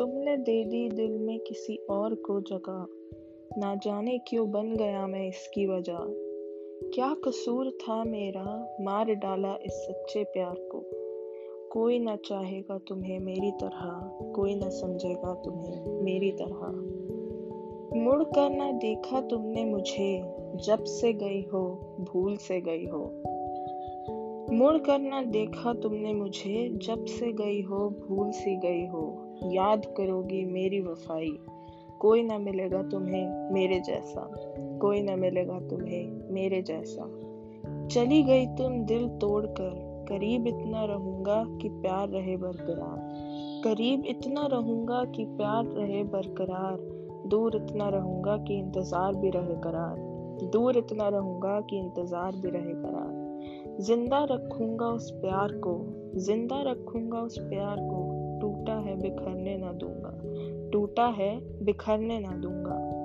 दे दी दिल में किसी और को जगह। ना जाने क्यों बन गया मैं इसकी वजह। क्या कसूर था मेरा मार डाला इस सच्चे प्यार को। कोई ना चाहेगा तुम्हें मेरी तरह, कोई ना समझेगा तुम्हें मेरी तरह। मुड़ कर ना देखा तुमने मुझे, जब से गई हो, भूल से गई हो। मुड़ कर ना देखा तुमने मुझे, जब से गई हो, भूल सी गई हो। याद करोगी मेरी वफाई। कोई ना मिलेगा तुम्हें मेरे जैसा। कोई ना मिलेगा तुम्हें मेरे जैसा। चली गई तुम दिल तोड़कर। करीब इतना रहूँगा कि प्यार रहे बरकरार। करीब इतना रहूँगा कि प्यार रहे बरकरार। दूर इतना रहूँगा कि इंतज़ार भी रहे करार। दूर इतना रहूँगा कि इंतज़ार भी रहे करार। ज़िंदा रखूँगा उस प्यार को। ज़िंदा रखूँगा उस प्यार को। टूटा है बिखरने ना दूँगा।